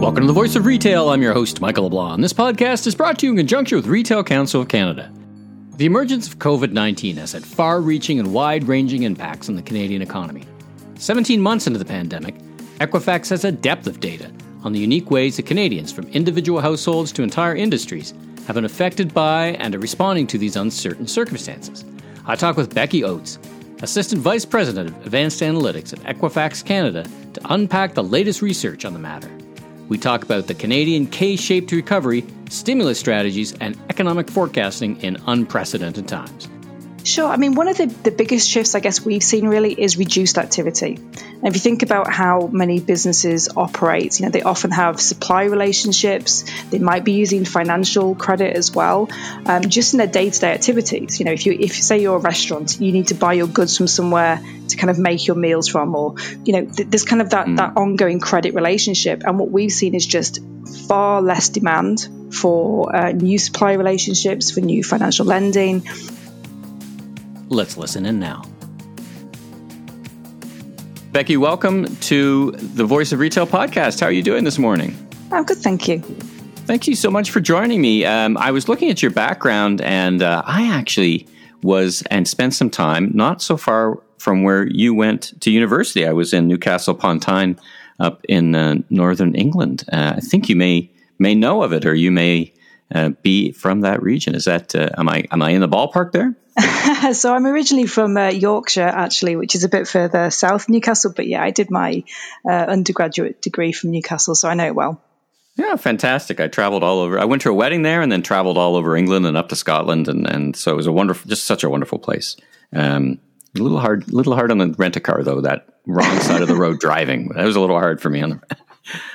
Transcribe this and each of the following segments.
Welcome to the Voice of Retail. I'm your host, Michael LeBlanc. This podcast is brought to you in conjunction with Retail Council of Canada. The emergence of COVID 19 has had far reaching and wide ranging impacts on the Canadian economy. 17 months into the pandemic, Equifax has a depth of data on the unique ways that Canadians, from individual households to entire industries, have been affected by and are responding to these uncertain circumstances. I talk with Becky Oakes, Assistant Vice President of Advanced Analytics at Equifax Canada, to unpack the latest research on the matter. We talk about the Canadian K shaped recovery, stimulus strategies, and economic forecasting in unprecedented times. Sure. I mean, one of the, the biggest shifts I guess we've seen really is reduced activity. And if you think about how many businesses operate, you know, they often have supply relationships, they might be using financial credit as well, um, just in their day to day activities. You know, if you, if say you're a restaurant, you need to buy your goods from somewhere to kind of make your meals from, or, you know, th- there's kind of that, mm. that ongoing credit relationship. And what we've seen is just far less demand for uh, new supply relationships, for new financial lending. Let's listen in now. Becky, welcome to the Voice of Retail podcast. How are you doing this morning? I'm good, thank you. Thank you so much for joining me. Um, I was looking at your background, and uh, I actually was and spent some time not so far from where you went to university. I was in Newcastle upon Tyne, up in uh, northern England. Uh, I think you may may know of it, or you may uh, be from that region. Is that uh, am I am I in the ballpark there? so I'm originally from uh, Yorkshire, actually, which is a bit further south Newcastle. But yeah, I did my uh, undergraduate degree from Newcastle, so I know it well. Yeah, fantastic. I traveled all over. I went to a wedding there and then traveled all over England and up to Scotland. And, and so it was a wonderful, just such a wonderful place. Um, a little hard, little hard on the rent a car though, that wrong side of the road driving. That was a little hard for me on the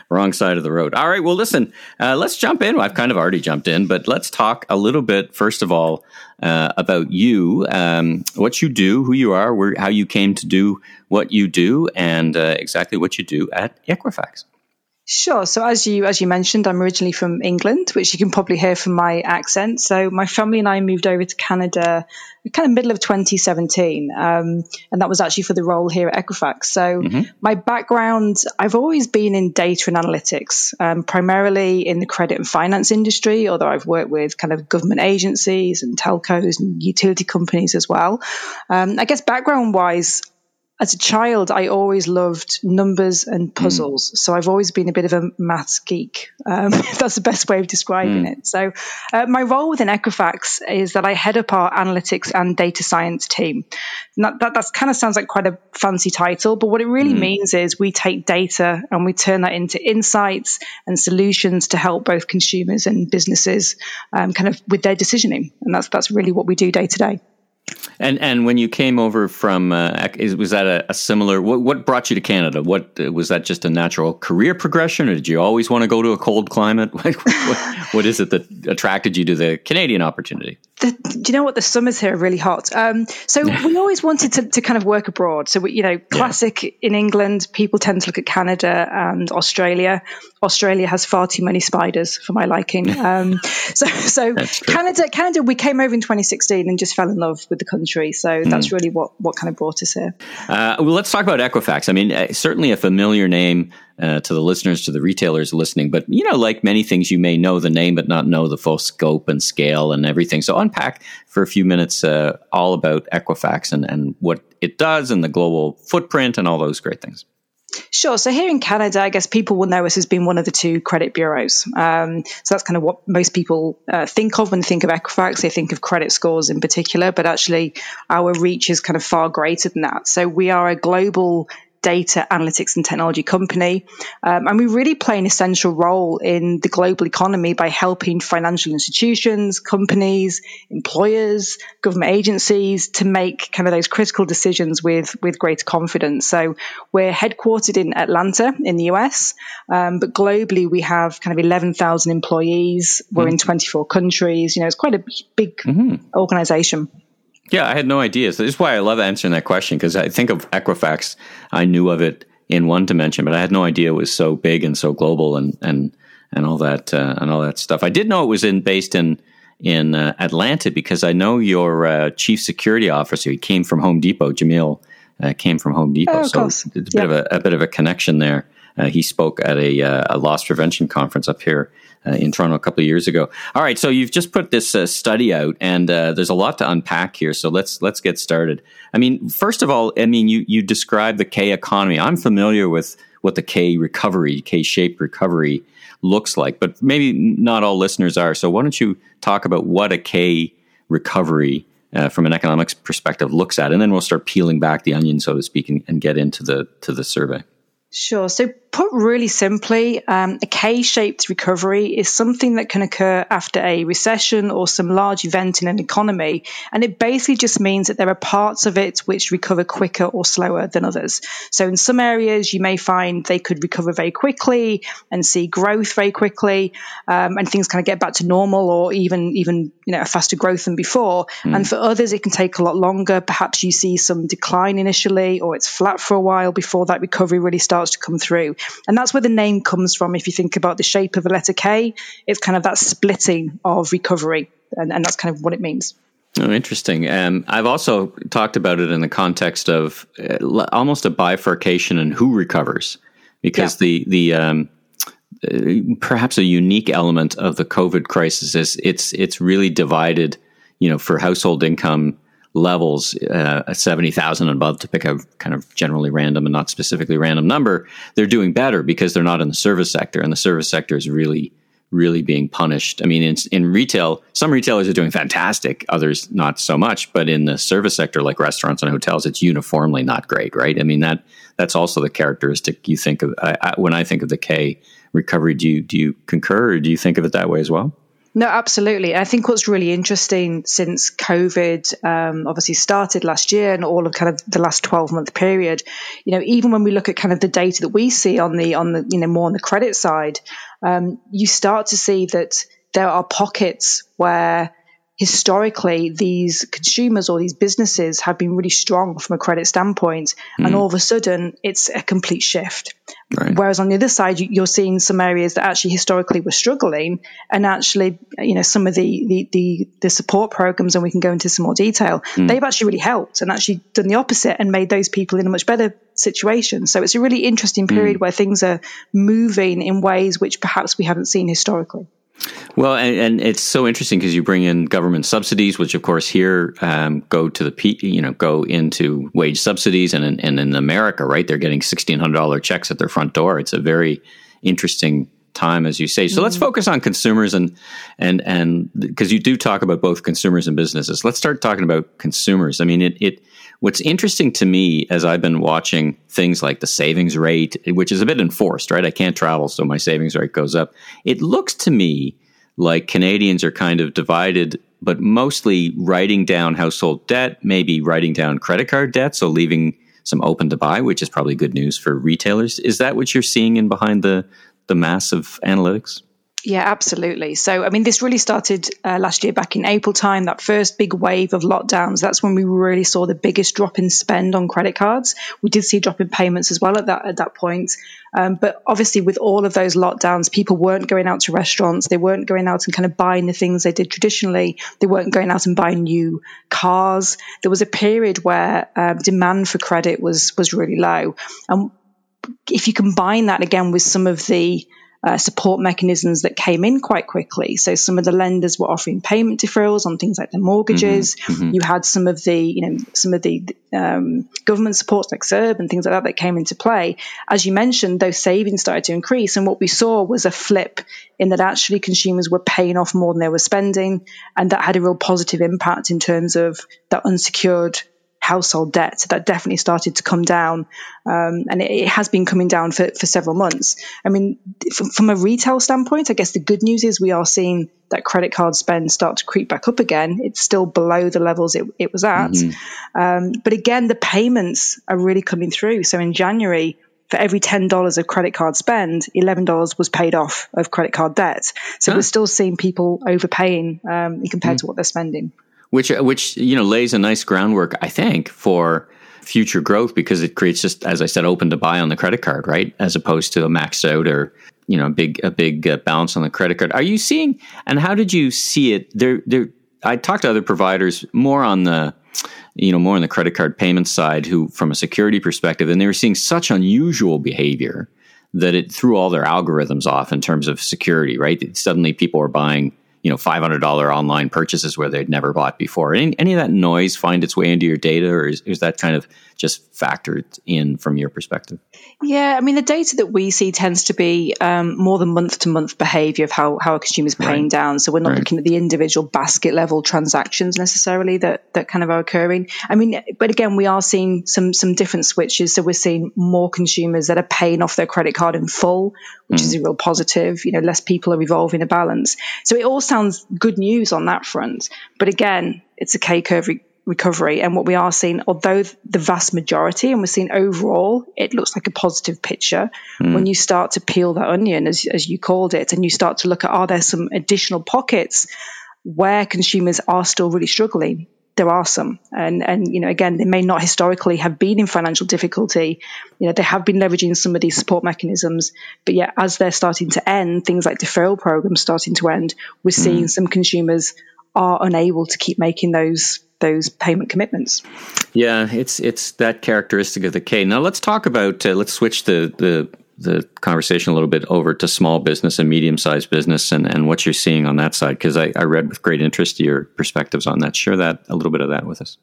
wrong side of the road. All right. Well, listen, uh, let's jump in. I've kind of already jumped in, but let's talk a little bit, first of all, uh, about you, um, what you do, who you are, where, how you came to do what you do, and uh, exactly what you do at Equifax. Sure. So as you as you mentioned, I'm originally from England, which you can probably hear from my accent. So my family and I moved over to Canada, kind of middle of 2017, um, and that was actually for the role here at Equifax. So mm-hmm. my background, I've always been in data and analytics, um, primarily in the credit and finance industry. Although I've worked with kind of government agencies and telcos and utility companies as well. Um, I guess background wise, as a child, I always loved numbers and hmm. puzzles. Mm. So I've always been a bit of a maths geek. Um, that's the best way of describing mm. it. So uh, my role within Equifax is that I head up our analytics and data science team. That, that that's kind of sounds like quite a fancy title, but what it really mm. means is we take data and we turn that into insights and solutions to help both consumers and businesses um, kind of with their decisioning. And that's that's really what we do day to day. And and when you came over from, uh, was that a, a, similar? What, what brought you to Canada? What was that? Just a natural career progression, or did you always want to go to a cold climate? what, what is it that attracted you to the Canadian opportunity? The, do you know what the summers here are really hot? Um, so we always wanted to, to kind of work abroad. So we, you know, classic yeah. in England, people tend to look at Canada and Australia. Australia has far too many spiders for my liking. Um, so so Canada, Canada, we came over in 2016 and just fell in love with the country. So that's mm. really what what kind of brought us here. Uh, well, let's talk about Equifax. I mean, uh, certainly a familiar name uh, to the listeners, to the retailers listening. But you know, like many things, you may know the name but not know the full scope and scale and everything. So unpack for a few minutes uh, all about Equifax and and what it does and the global footprint and all those great things. Sure. So here in Canada, I guess people will know us as being one of the two credit bureaus. Um, so that's kind of what most people uh, think of when they think of Equifax. They think of credit scores in particular, but actually our reach is kind of far greater than that. So we are a global data analytics and technology company. Um, and we really play an essential role in the global economy by helping financial institutions, companies, employers, government agencies to make kind of those critical decisions with, with greater confidence. So we're headquartered in Atlanta in the US, um, but globally we have kind of 11,000 employees. We're mm-hmm. in 24 countries. You know, it's quite a big mm-hmm. organization. Yeah, I had no idea. So this is why I love answering that question because I think of Equifax. I knew of it in one dimension, but I had no idea it was so big and so global and and and all that uh, and all that stuff. I did know it was in based in in uh, Atlanta because I know your uh, chief security officer. He came from Home Depot. Jamil uh, came from Home Depot, oh, so it's a bit of a, a, bit of a connection there. Uh, he spoke at a, uh, a, loss prevention conference up here uh, in Toronto a couple of years ago. All right, so you've just put this uh, study out, and uh, there's a lot to unpack here. So let's let's get started. I mean, first of all, I mean you you described the K economy. I'm familiar with what the K recovery, K shaped recovery looks like, but maybe not all listeners are. So why don't you talk about what a K recovery uh, from an economics perspective looks at, and then we'll start peeling back the onion, so to speak, and, and get into the to the survey. Sure. So, put really simply, um, a K shaped recovery is something that can occur after a recession or some large event in an economy. And it basically just means that there are parts of it which recover quicker or slower than others. So, in some areas, you may find they could recover very quickly and see growth very quickly, um, and things kind of get back to normal or even, even you know, a faster growth than before. Mm. And for others, it can take a lot longer. Perhaps you see some decline initially or it's flat for a while before that recovery really starts starts to come through. And that's where the name comes from. If you think about the shape of the letter K, it's kind of that splitting of recovery. And, and that's kind of what it means. Oh, interesting. Um, I've also talked about it in the context of uh, almost a bifurcation in who recovers, because yeah. the the um, uh, perhaps a unique element of the COVID crisis is it's it's really divided. You know, for household income levels, uh, 70,000 and above to pick a kind of generally random and not specifically random number, they're doing better because they're not in the service sector. And the service sector is really, really being punished. I mean, in, in retail, some retailers are doing fantastic, others not so much. But in the service sector, like restaurants and hotels, it's uniformly not great, right? I mean, that that's also the characteristic you think of. I, I, when I think of the K recovery, do you, do you concur or do you think of it that way as well? No, absolutely. I think what's really interesting since COVID um, obviously started last year and all of kind of the last 12 month period, you know, even when we look at kind of the data that we see on the, on the, you know, more on the credit side, um, you start to see that there are pockets where historically these consumers or these businesses have been really strong from a credit standpoint mm. and all of a sudden it's a complete shift right. whereas on the other side you're seeing some areas that actually historically were struggling and actually you know some of the the the, the support programs and we can go into some more detail mm. they've actually really helped and actually done the opposite and made those people in a much better situation so it's a really interesting period mm. where things are moving in ways which perhaps we haven't seen historically well, and, and, it's so interesting because you bring in government subsidies, which of course here um, go to the you know go into wage subsidies, and in, and in America, right, they're getting sixteen hundred dollar checks at their front door. It's a very interesting time, as you say. So mm-hmm. let's focus on consumers and and and because you do talk about both consumers and businesses. Let's start talking about consumers. I mean, it it What's interesting to me as I've been watching things like the savings rate, which is a bit enforced, right? I can't travel, so my savings rate goes up. It looks to me like Canadians are kind of divided, but mostly writing down household debt, maybe writing down credit card debt, so leaving some open to buy, which is probably good news for retailers. Is that what you're seeing in behind the the mass of analytics? Yeah, absolutely. So, I mean, this really started uh, last year back in April time, that first big wave of lockdowns. That's when we really saw the biggest drop in spend on credit cards. We did see a drop in payments as well at that, at that point. Um, but obviously, with all of those lockdowns, people weren't going out to restaurants. They weren't going out and kind of buying the things they did traditionally. They weren't going out and buying new cars. There was a period where uh, demand for credit was, was really low. And if you combine that again with some of the uh, support mechanisms that came in quite quickly. So some of the lenders were offering payment deferrals on things like the mortgages. Mm-hmm, mm-hmm. You had some of the, you know, some of the um, government supports like CERB and things like that that came into play. As you mentioned, those savings started to increase, and what we saw was a flip in that actually consumers were paying off more than they were spending, and that had a real positive impact in terms of that unsecured household debt. That definitely started to come down, um, and it, it, has been coming down for, for several months. I mean, from, from, a retail standpoint, I guess the good news is we are seeing that credit card spend start to creep back up again. It's still below the levels it, it was at, mm-hmm. um, but again, the payments are really coming through. So in January, for every $10 of credit card spend, $11 was paid off of credit card debt. So we're still seeing people overpaying um, compared mm. to what they're spending which which you know lays a nice groundwork, I think, for future growth because it creates just as I said, open to buy on the credit card, right, as opposed to a maxed out or you know a big a big uh, balance on the credit card. Are you seeing? And how did you see it? There, there. I talked to other providers more on the you know more on the credit card payment side who from a security perspective and they were seeing such unusual behavior that it threw all their algorithms off in terms of security, right? Suddenly people are buying you know $500 online purchases where they'd never bought before. Any, any of that noise find its way into your data or is, is that kind of just factored in from your perspective? Yeah i mean the data that we see tends to be um, more than month to month behavior of how, how a consumer is paying right. down. So we're not right. looking at the individual basket level transactions necessarily that that kind of are occurring. I mean but again we are seeing some some different switches. So we're seeing more consumers that are paying off their credit card in full which mm. is a real positive you know less people are evolving a balance so it all sounds good news on that front. But again, it's a K curve re- recovery. And what we are seeing, although the vast majority, and we're seeing overall, it looks like a positive picture. Mm. When you start to peel that onion, as, as you called it, and you start to look at are there some additional pockets where consumers are still really struggling? There are some. And, and, you know, again, they may not historically have been in financial difficulty. You know, they have been leveraging some of these support mechanisms, but yet as they're starting to end, things like deferral programs starting to end, we're mm. seeing some consumers are unable to keep making those those payment commitments. Yeah, it's it's that characteristic of the K. Now let's talk about uh, let's switch the the the conversation a little bit over to small business and medium sized business and, and what you're seeing on that side because I, I read with great interest your perspectives on that. Share that a little bit of that with us.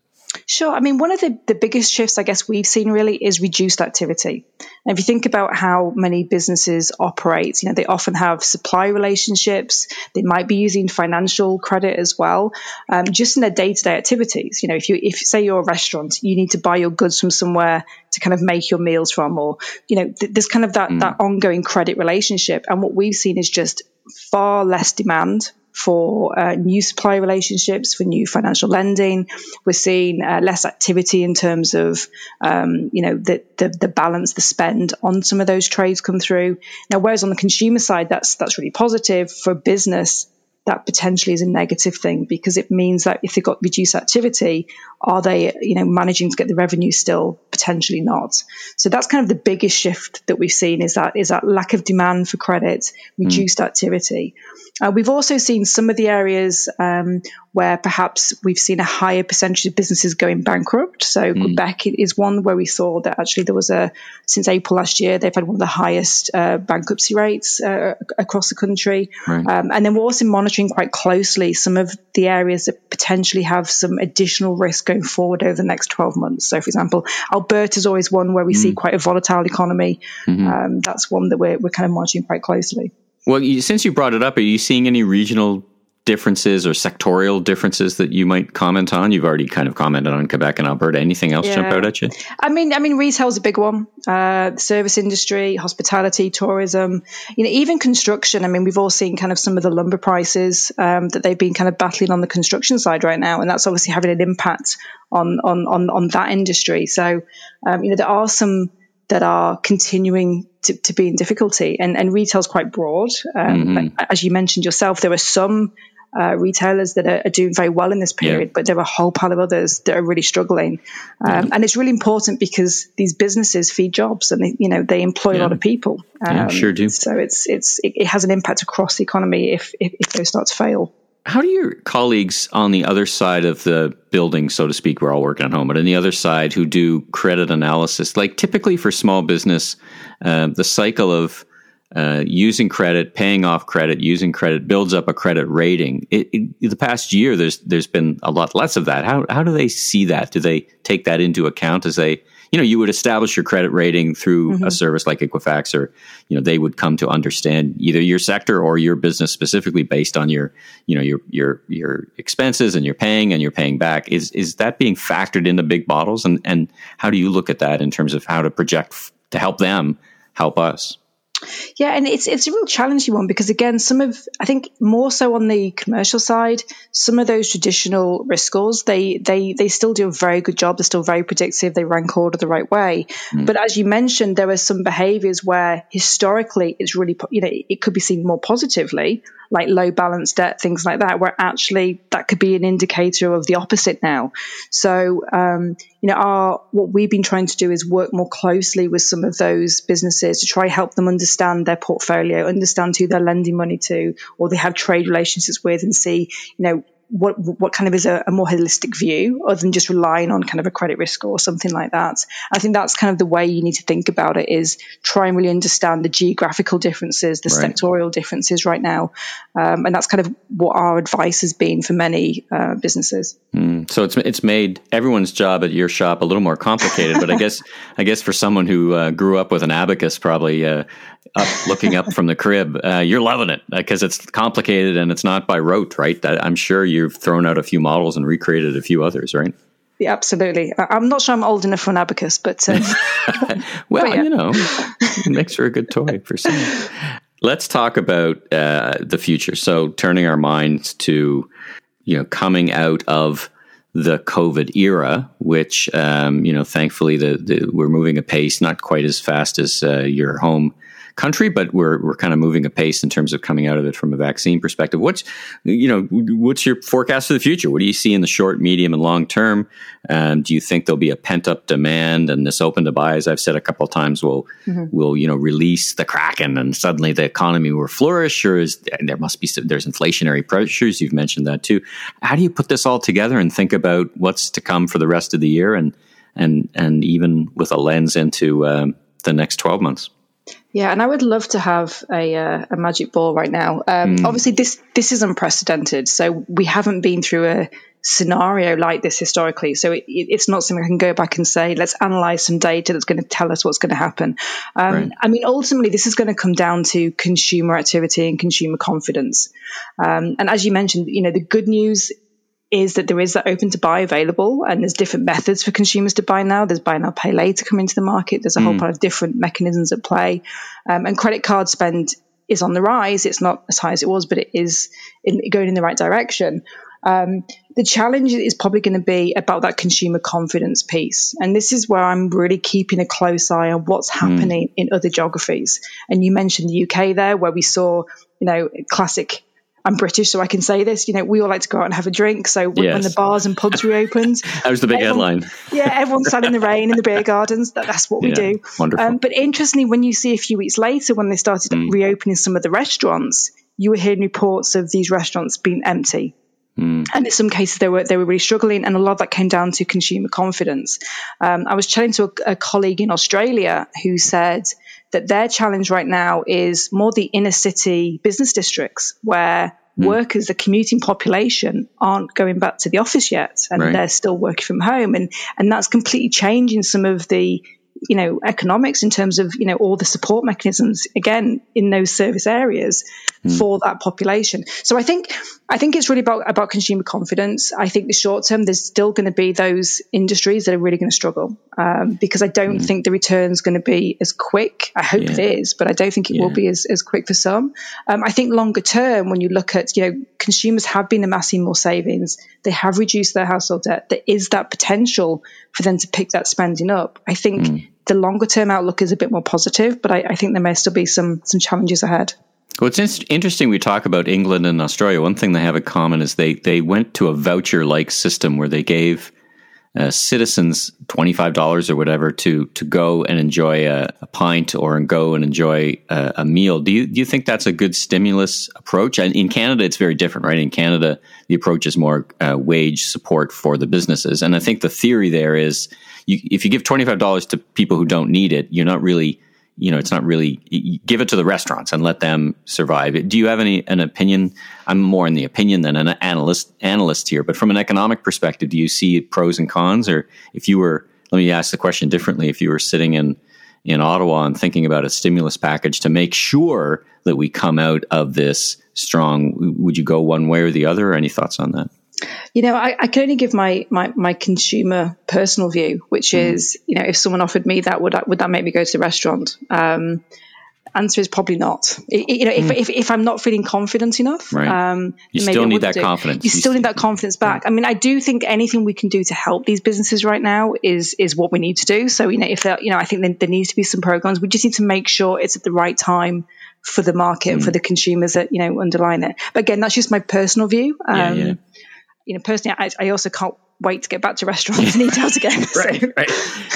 Sure. I mean, one of the, the biggest shifts I guess we've seen really is reduced activity. And if you think about how many businesses operate, you know, they often have supply relationships. They might be using financial credit as well, um, just in their day to day activities. You know, if you, if say you're a restaurant, you need to buy your goods from somewhere to kind of make your meals from, or, you know, th- there's kind of that, mm. that ongoing credit relationship. And what we've seen is just far less demand for uh, new supply relationships, for new financial lending. We're seeing uh, less activity in terms of, um, you know, the, the, the balance, the spend on some of those trades come through. Now, whereas on the consumer side, that's that's really positive for business that potentially is a negative thing because it means that if they've got reduced activity, are they, you know, managing to get the revenue still? Potentially not. So that's kind of the biggest shift that we've seen is that is that lack of demand for credit, reduced mm. activity. Uh, we've also seen some of the areas um, where perhaps we've seen a higher percentage of businesses going bankrupt. So mm. Quebec is one where we saw that actually there was a since April last year they've had one of the highest uh, bankruptcy rates uh, across the country. Right. Um, and then we're also monitoring quite closely some of the areas that potentially have some additional risk going forward over the next 12 months. So, for example, Alberta is always one where we mm. see quite a volatile economy. Mm-hmm. Um, that's one that we're, we're kind of monitoring quite closely. Well, you, since you brought it up, are you seeing any regional differences or sectorial differences that you might comment on? You've already kind of commented on Quebec and Alberta. Anything else yeah. jump out at you? I mean, I mean, retail's a big one. Uh, the service industry, hospitality, tourism, you know, even construction. I mean, we've all seen kind of some of the lumber prices um, that they've been kind of battling on the construction side right now, and that's obviously having an impact on on on, on that industry. So, um, you know, there are some that are continuing to, to be in difficulty. And, and retail's quite broad. Um, mm-hmm. As you mentioned yourself, there are some uh, retailers that are, are, doing very well in this period, yeah. but there are a whole pile of others that are really struggling. Um, yeah. And it's really important because these businesses feed jobs and they, you know they employ yeah. a lot of people. Um, yeah, sure do. So it's it's it, it, has an impact across the economy if if, if those start to fail. How do your colleagues on the other side of the building, so to speak, we're all working at home, but on the other side who do credit analysis, like typically for small business, uh, the cycle of uh, using credit, paying off credit, using credit builds up a credit rating. It, it, the past year, there's there's been a lot less of that. How how do they see that? Do they take that into account as they you know, you would establish your credit rating through mm-hmm. a service like Equifax, or you know, they would come to understand either your sector or your business specifically based on your, you know, your your your expenses and you're paying and you're paying back. Is is that being factored into big bottles? And and how do you look at that in terms of how to project f- to help them help us? Yeah, and it's it's a real challenging one because again, some of I think more so on the commercial side, some of those traditional risk scores they they they still do a very good job. They're still very predictive. They rank order the right way. Mm. But as you mentioned, there are some behaviours where historically it's really you know it could be seen more positively like low balance debt, things like that, where actually that could be an indicator of the opposite now. So, um, you know, our, what we've been trying to do is work more closely with some of those businesses to try help them understand their portfolio, understand who they're lending money to, or they have trade relationships with, and see, you know, what what kind of is a, a, more holistic view other than just relying on kind of a credit risk or something like that. I think that's kind of the way you need to think about it is try and really understand the geographical differences, the right. sectorial differences right now, um, and that's kind of what our advice has been for many uh, businesses. Mm, so it's it's made everyone's job at your shop a little more complicated, but I guess I guess for someone who uh, grew up with an abacus, probably uh, up looking up from the crib, uh, you're loving it because it's complicated and it's not by rote, right? I'm sure you've thrown out a few models and recreated a few others, right? Yeah, absolutely. I'm not sure I'm old enough for an abacus, but uh, well, but yeah. you know, makes for a good toy for some. Let's talk about uh, the future. So, turning our minds to you know coming out of the COVID era, which um, you know, thankfully, the, the, we're moving a pace not quite as fast as uh, your home country, but we're we're kind of moving a pace in terms of coming out of it from a vaccine perspective. What's you know what's your forecast for the future? What do you see in the short, medium, and long term? Um, do you think there'll be a pent up demand and this open to buy, as I've said a couple of times, will mm-hmm. will you know release the kraken and suddenly the economy will flourish, or is there must be there's inflationary pressures? You've mentioned that too. How do you put this all together and think about what's to come for the rest of the year and and and even with a lens into um, the next twelve months? Yeah, and I would love to have a uh, a magic ball right now. Um, mm. Obviously, this this is unprecedented, so we haven't been through a scenario like this historically. So it, it's not something I can go back and say, let's analyze some data that's going to tell us what's going to happen. Um, right. I mean, ultimately, this is going to come down to consumer activity and consumer confidence. Um, and as you mentioned, you know, the good news is that there is that open to buy available and there's different methods for consumers to buy now. There's buy now, pay later come into the market. There's a mm. whole lot of different mechanisms at play. Um, and credit card spend is on the rise. It's not as high as it was, but it is in, going in the right direction. Um, the challenge is probably going to be about that consumer confidence piece. And this is where I'm really keeping a close eye on what's mm. happening mm. in other geographies. And you mentioned the UK there, where we saw, you know, classic I'm British, so I can say this. You know, we all like to go out and have a drink. So when, yes. when the bars and pubs reopened, that was the big everyone, headline. yeah, everyone sat in the rain in the beer gardens. That, that's what we yeah, do. Wonderful. Um, but interestingly, when you see a few weeks later, when they started mm. reopening some of the restaurants, you were hearing reports of these restaurants being empty. Mm. And in some cases, they were they were really struggling, and a lot of that came down to consumer confidence. Um, I was chatting to a, a colleague in Australia who said that their challenge right now is more the inner city business districts where mm. workers, the commuting population, aren't going back to the office yet, and right. they're still working from home, and and that's completely changing some of the you know economics in terms of you know all the support mechanisms again in those service areas mm. for that population so i think i think it's really about about consumer confidence i think the short term there's still going to be those industries that are really going to struggle um, because i don't mm. think the return's going to be as quick i hope yeah. it is but i don't think it yeah. will be as, as quick for some um, i think longer term when you look at you know consumers have been amassing more savings they have reduced their household debt there is that potential for them to pick that spending up i think mm the longer term outlook is a bit more positive, but I, I think there may still be some some challenges ahead. Well, it's interesting we talk about England and Australia. One thing they have in common is they they went to a voucher like system where they gave uh, citizens twenty five dollars or whatever to to go and enjoy a, a pint or go and enjoy a, a, meal. Do you do you think that's a good stimulus approach? And in Canada, it's very different, right? In Canada, the approach is more uh, wage support for the businesses, and I think the theory there is you, if you give twenty five dollars to people who don't need it, you're not really you know, it's not really give it to the restaurants and let them survive. Do you have any an opinion? I'm more in the opinion than an analyst analyst here, but from an economic perspective, do you see pros and cons? Or if you were, let me ask the question differently: if you were sitting in in Ottawa and thinking about a stimulus package to make sure that we come out of this strong, would you go one way or the other? Any thoughts on that? You know, I, I, can only give my, my, my consumer personal view, which mm. is, you know, if someone offered me that, would I, would that make me go to the restaurant? Um, answer is probably not. It, you know, if, mm. if, if, I'm not feeling confident enough, right. um, you still need that do. confidence. You, you still need that confidence back. Right. I mean, I do think anything we can do to help these businesses right now is is what we need to do. So, you know, if you know, I think there, there needs to be some programs. We just need to make sure it's at the right time for the market, mm. for the consumers that you know underline it. But again, that's just my personal view. Um, yeah, yeah you know, personally, I, I, also can't wait to get back to restaurants and eat out again. right, so. right.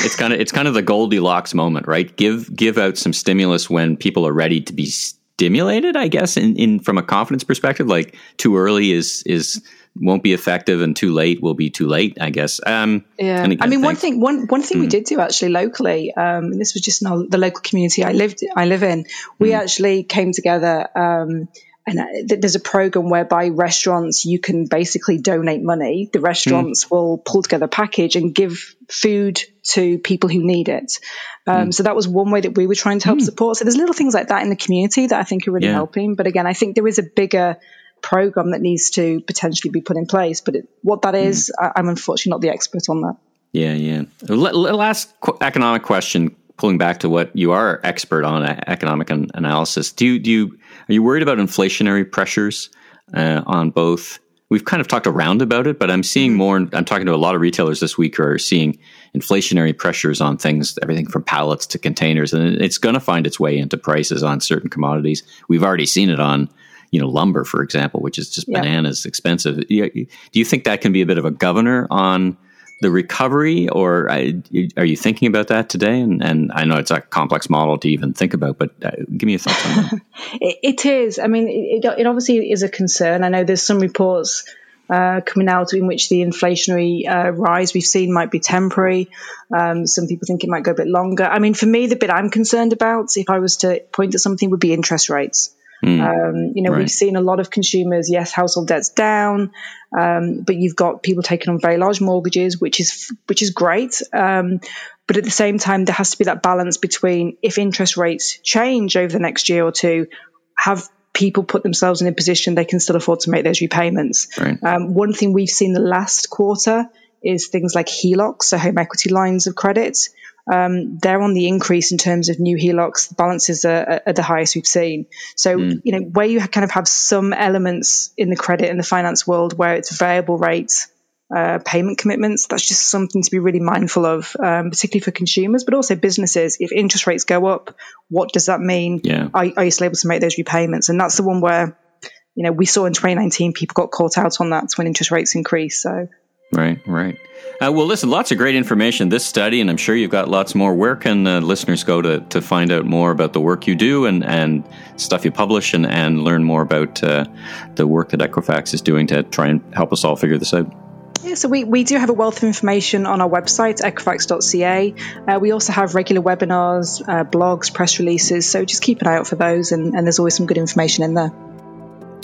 It's kind of it's kind of the Goldilocks moment, right? Give give out some stimulus when people are ready to be stimulated, I guess, in, in from a confidence perspective. Like too early is is won't be effective, and too late will be too late. I guess. Um, yeah, again, I mean, one thing one one thing mm. we did do actually locally, um, and this was just in the local community I lived I live in. We mm. actually came together. Um, and uh, there's a program whereby restaurants you can basically donate money the restaurants mm. will pull together a package and give food to people who need it um, mm. so that was one way that we were trying to help mm. support so there's little things like that in the community that i think are really yeah. helping but again i think there is a bigger program that needs to potentially be put in place but it, what that is, hmm. I, i'm unfortunately not the expert on that yeah yeah last economic question pulling back to what you are expert on economic analysis do you do you are you worried about inflationary pressures uh, on both? We've kind of talked around about it, but I'm seeing mm-hmm. more. I'm talking to a lot of retailers this week who are seeing inflationary pressures on things, everything from pallets to containers, and it's going to find its way into prices on certain commodities. We've already seen it on, you know, lumber, for example, which is just yeah. bananas expensive. Do you think that can be a bit of a governor on the recovery, or are you thinking about that today? And, and I know it's a complex model to even think about, but uh, give me your thoughts on that. it is. I mean, it, it, obviously is a concern. I know there's some reports uh, coming out in which the inflationary uh, rise we've seen might be temporary. Um, some people think it might go a bit longer. I mean, for me, the bit I'm concerned about, if I was to point at something, would be interest rates. Mm. Um, you know, right. we've seen a lot of consumers, yes, household debt's down, um, but you've got people taking on very large mortgages, which is which is great. Um, but at the same time, there has to be that balance between if interest rates change over the next year or two, have people put themselves in a position they can still afford to make those repayments. Right. Um, one thing we've seen the last quarter is things like HELOCs, so home equity lines of credit, um, they're on the increase in terms of new HELOCs. The balances are, are the highest we've seen. So, mm. you know, where you kind of have some elements in the credit and the finance world where it's variable rates, uh, payment commitments, that's just something to be really mindful of, um, particularly for consumers, but also businesses. If interest rates go up, what does that mean? Yeah. Are, are you still able to make those repayments? And that's the one where, you know, we saw in 2019 people got caught out on that when interest rates increased. So, Right, right. Uh, well, listen, lots of great information this study, and I'm sure you've got lots more. Where can uh, listeners go to, to find out more about the work you do and, and stuff you publish and, and learn more about uh, the work that Equifax is doing to try and help us all figure this out? Yeah, so we, we do have a wealth of information on our website, equifax.ca. Uh, we also have regular webinars, uh, blogs, press releases, so just keep an eye out for those, and, and there's always some good information in there.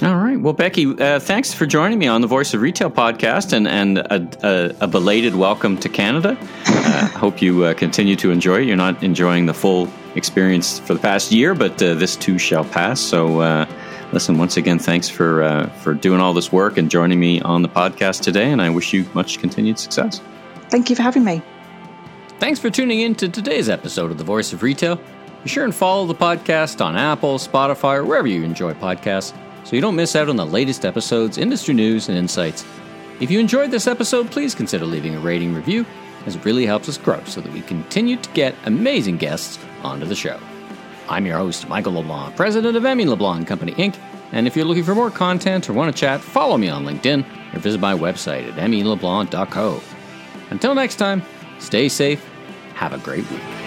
All right. Well, Becky, uh, thanks for joining me on the Voice of Retail podcast and, and a, a, a belated welcome to Canada. Uh, hope you uh, continue to enjoy it. You're not enjoying the full experience for the past year, but uh, this too shall pass. So, uh, listen, once again, thanks for, uh, for doing all this work and joining me on the podcast today. And I wish you much continued success. Thank you for having me. Thanks for tuning in to today's episode of the Voice of Retail. Be sure and follow the podcast on Apple, Spotify, or wherever you enjoy podcasts so you don't miss out on the latest episodes, industry news, and insights. If you enjoyed this episode, please consider leaving a rating review, as it really helps us grow so that we continue to get amazing guests onto the show. I'm your host, Michael LeBlanc, president of M.E. LeBlanc Company Inc., and if you're looking for more content or want to chat, follow me on LinkedIn or visit my website at meleblanc.co. Until next time, stay safe, have a great week.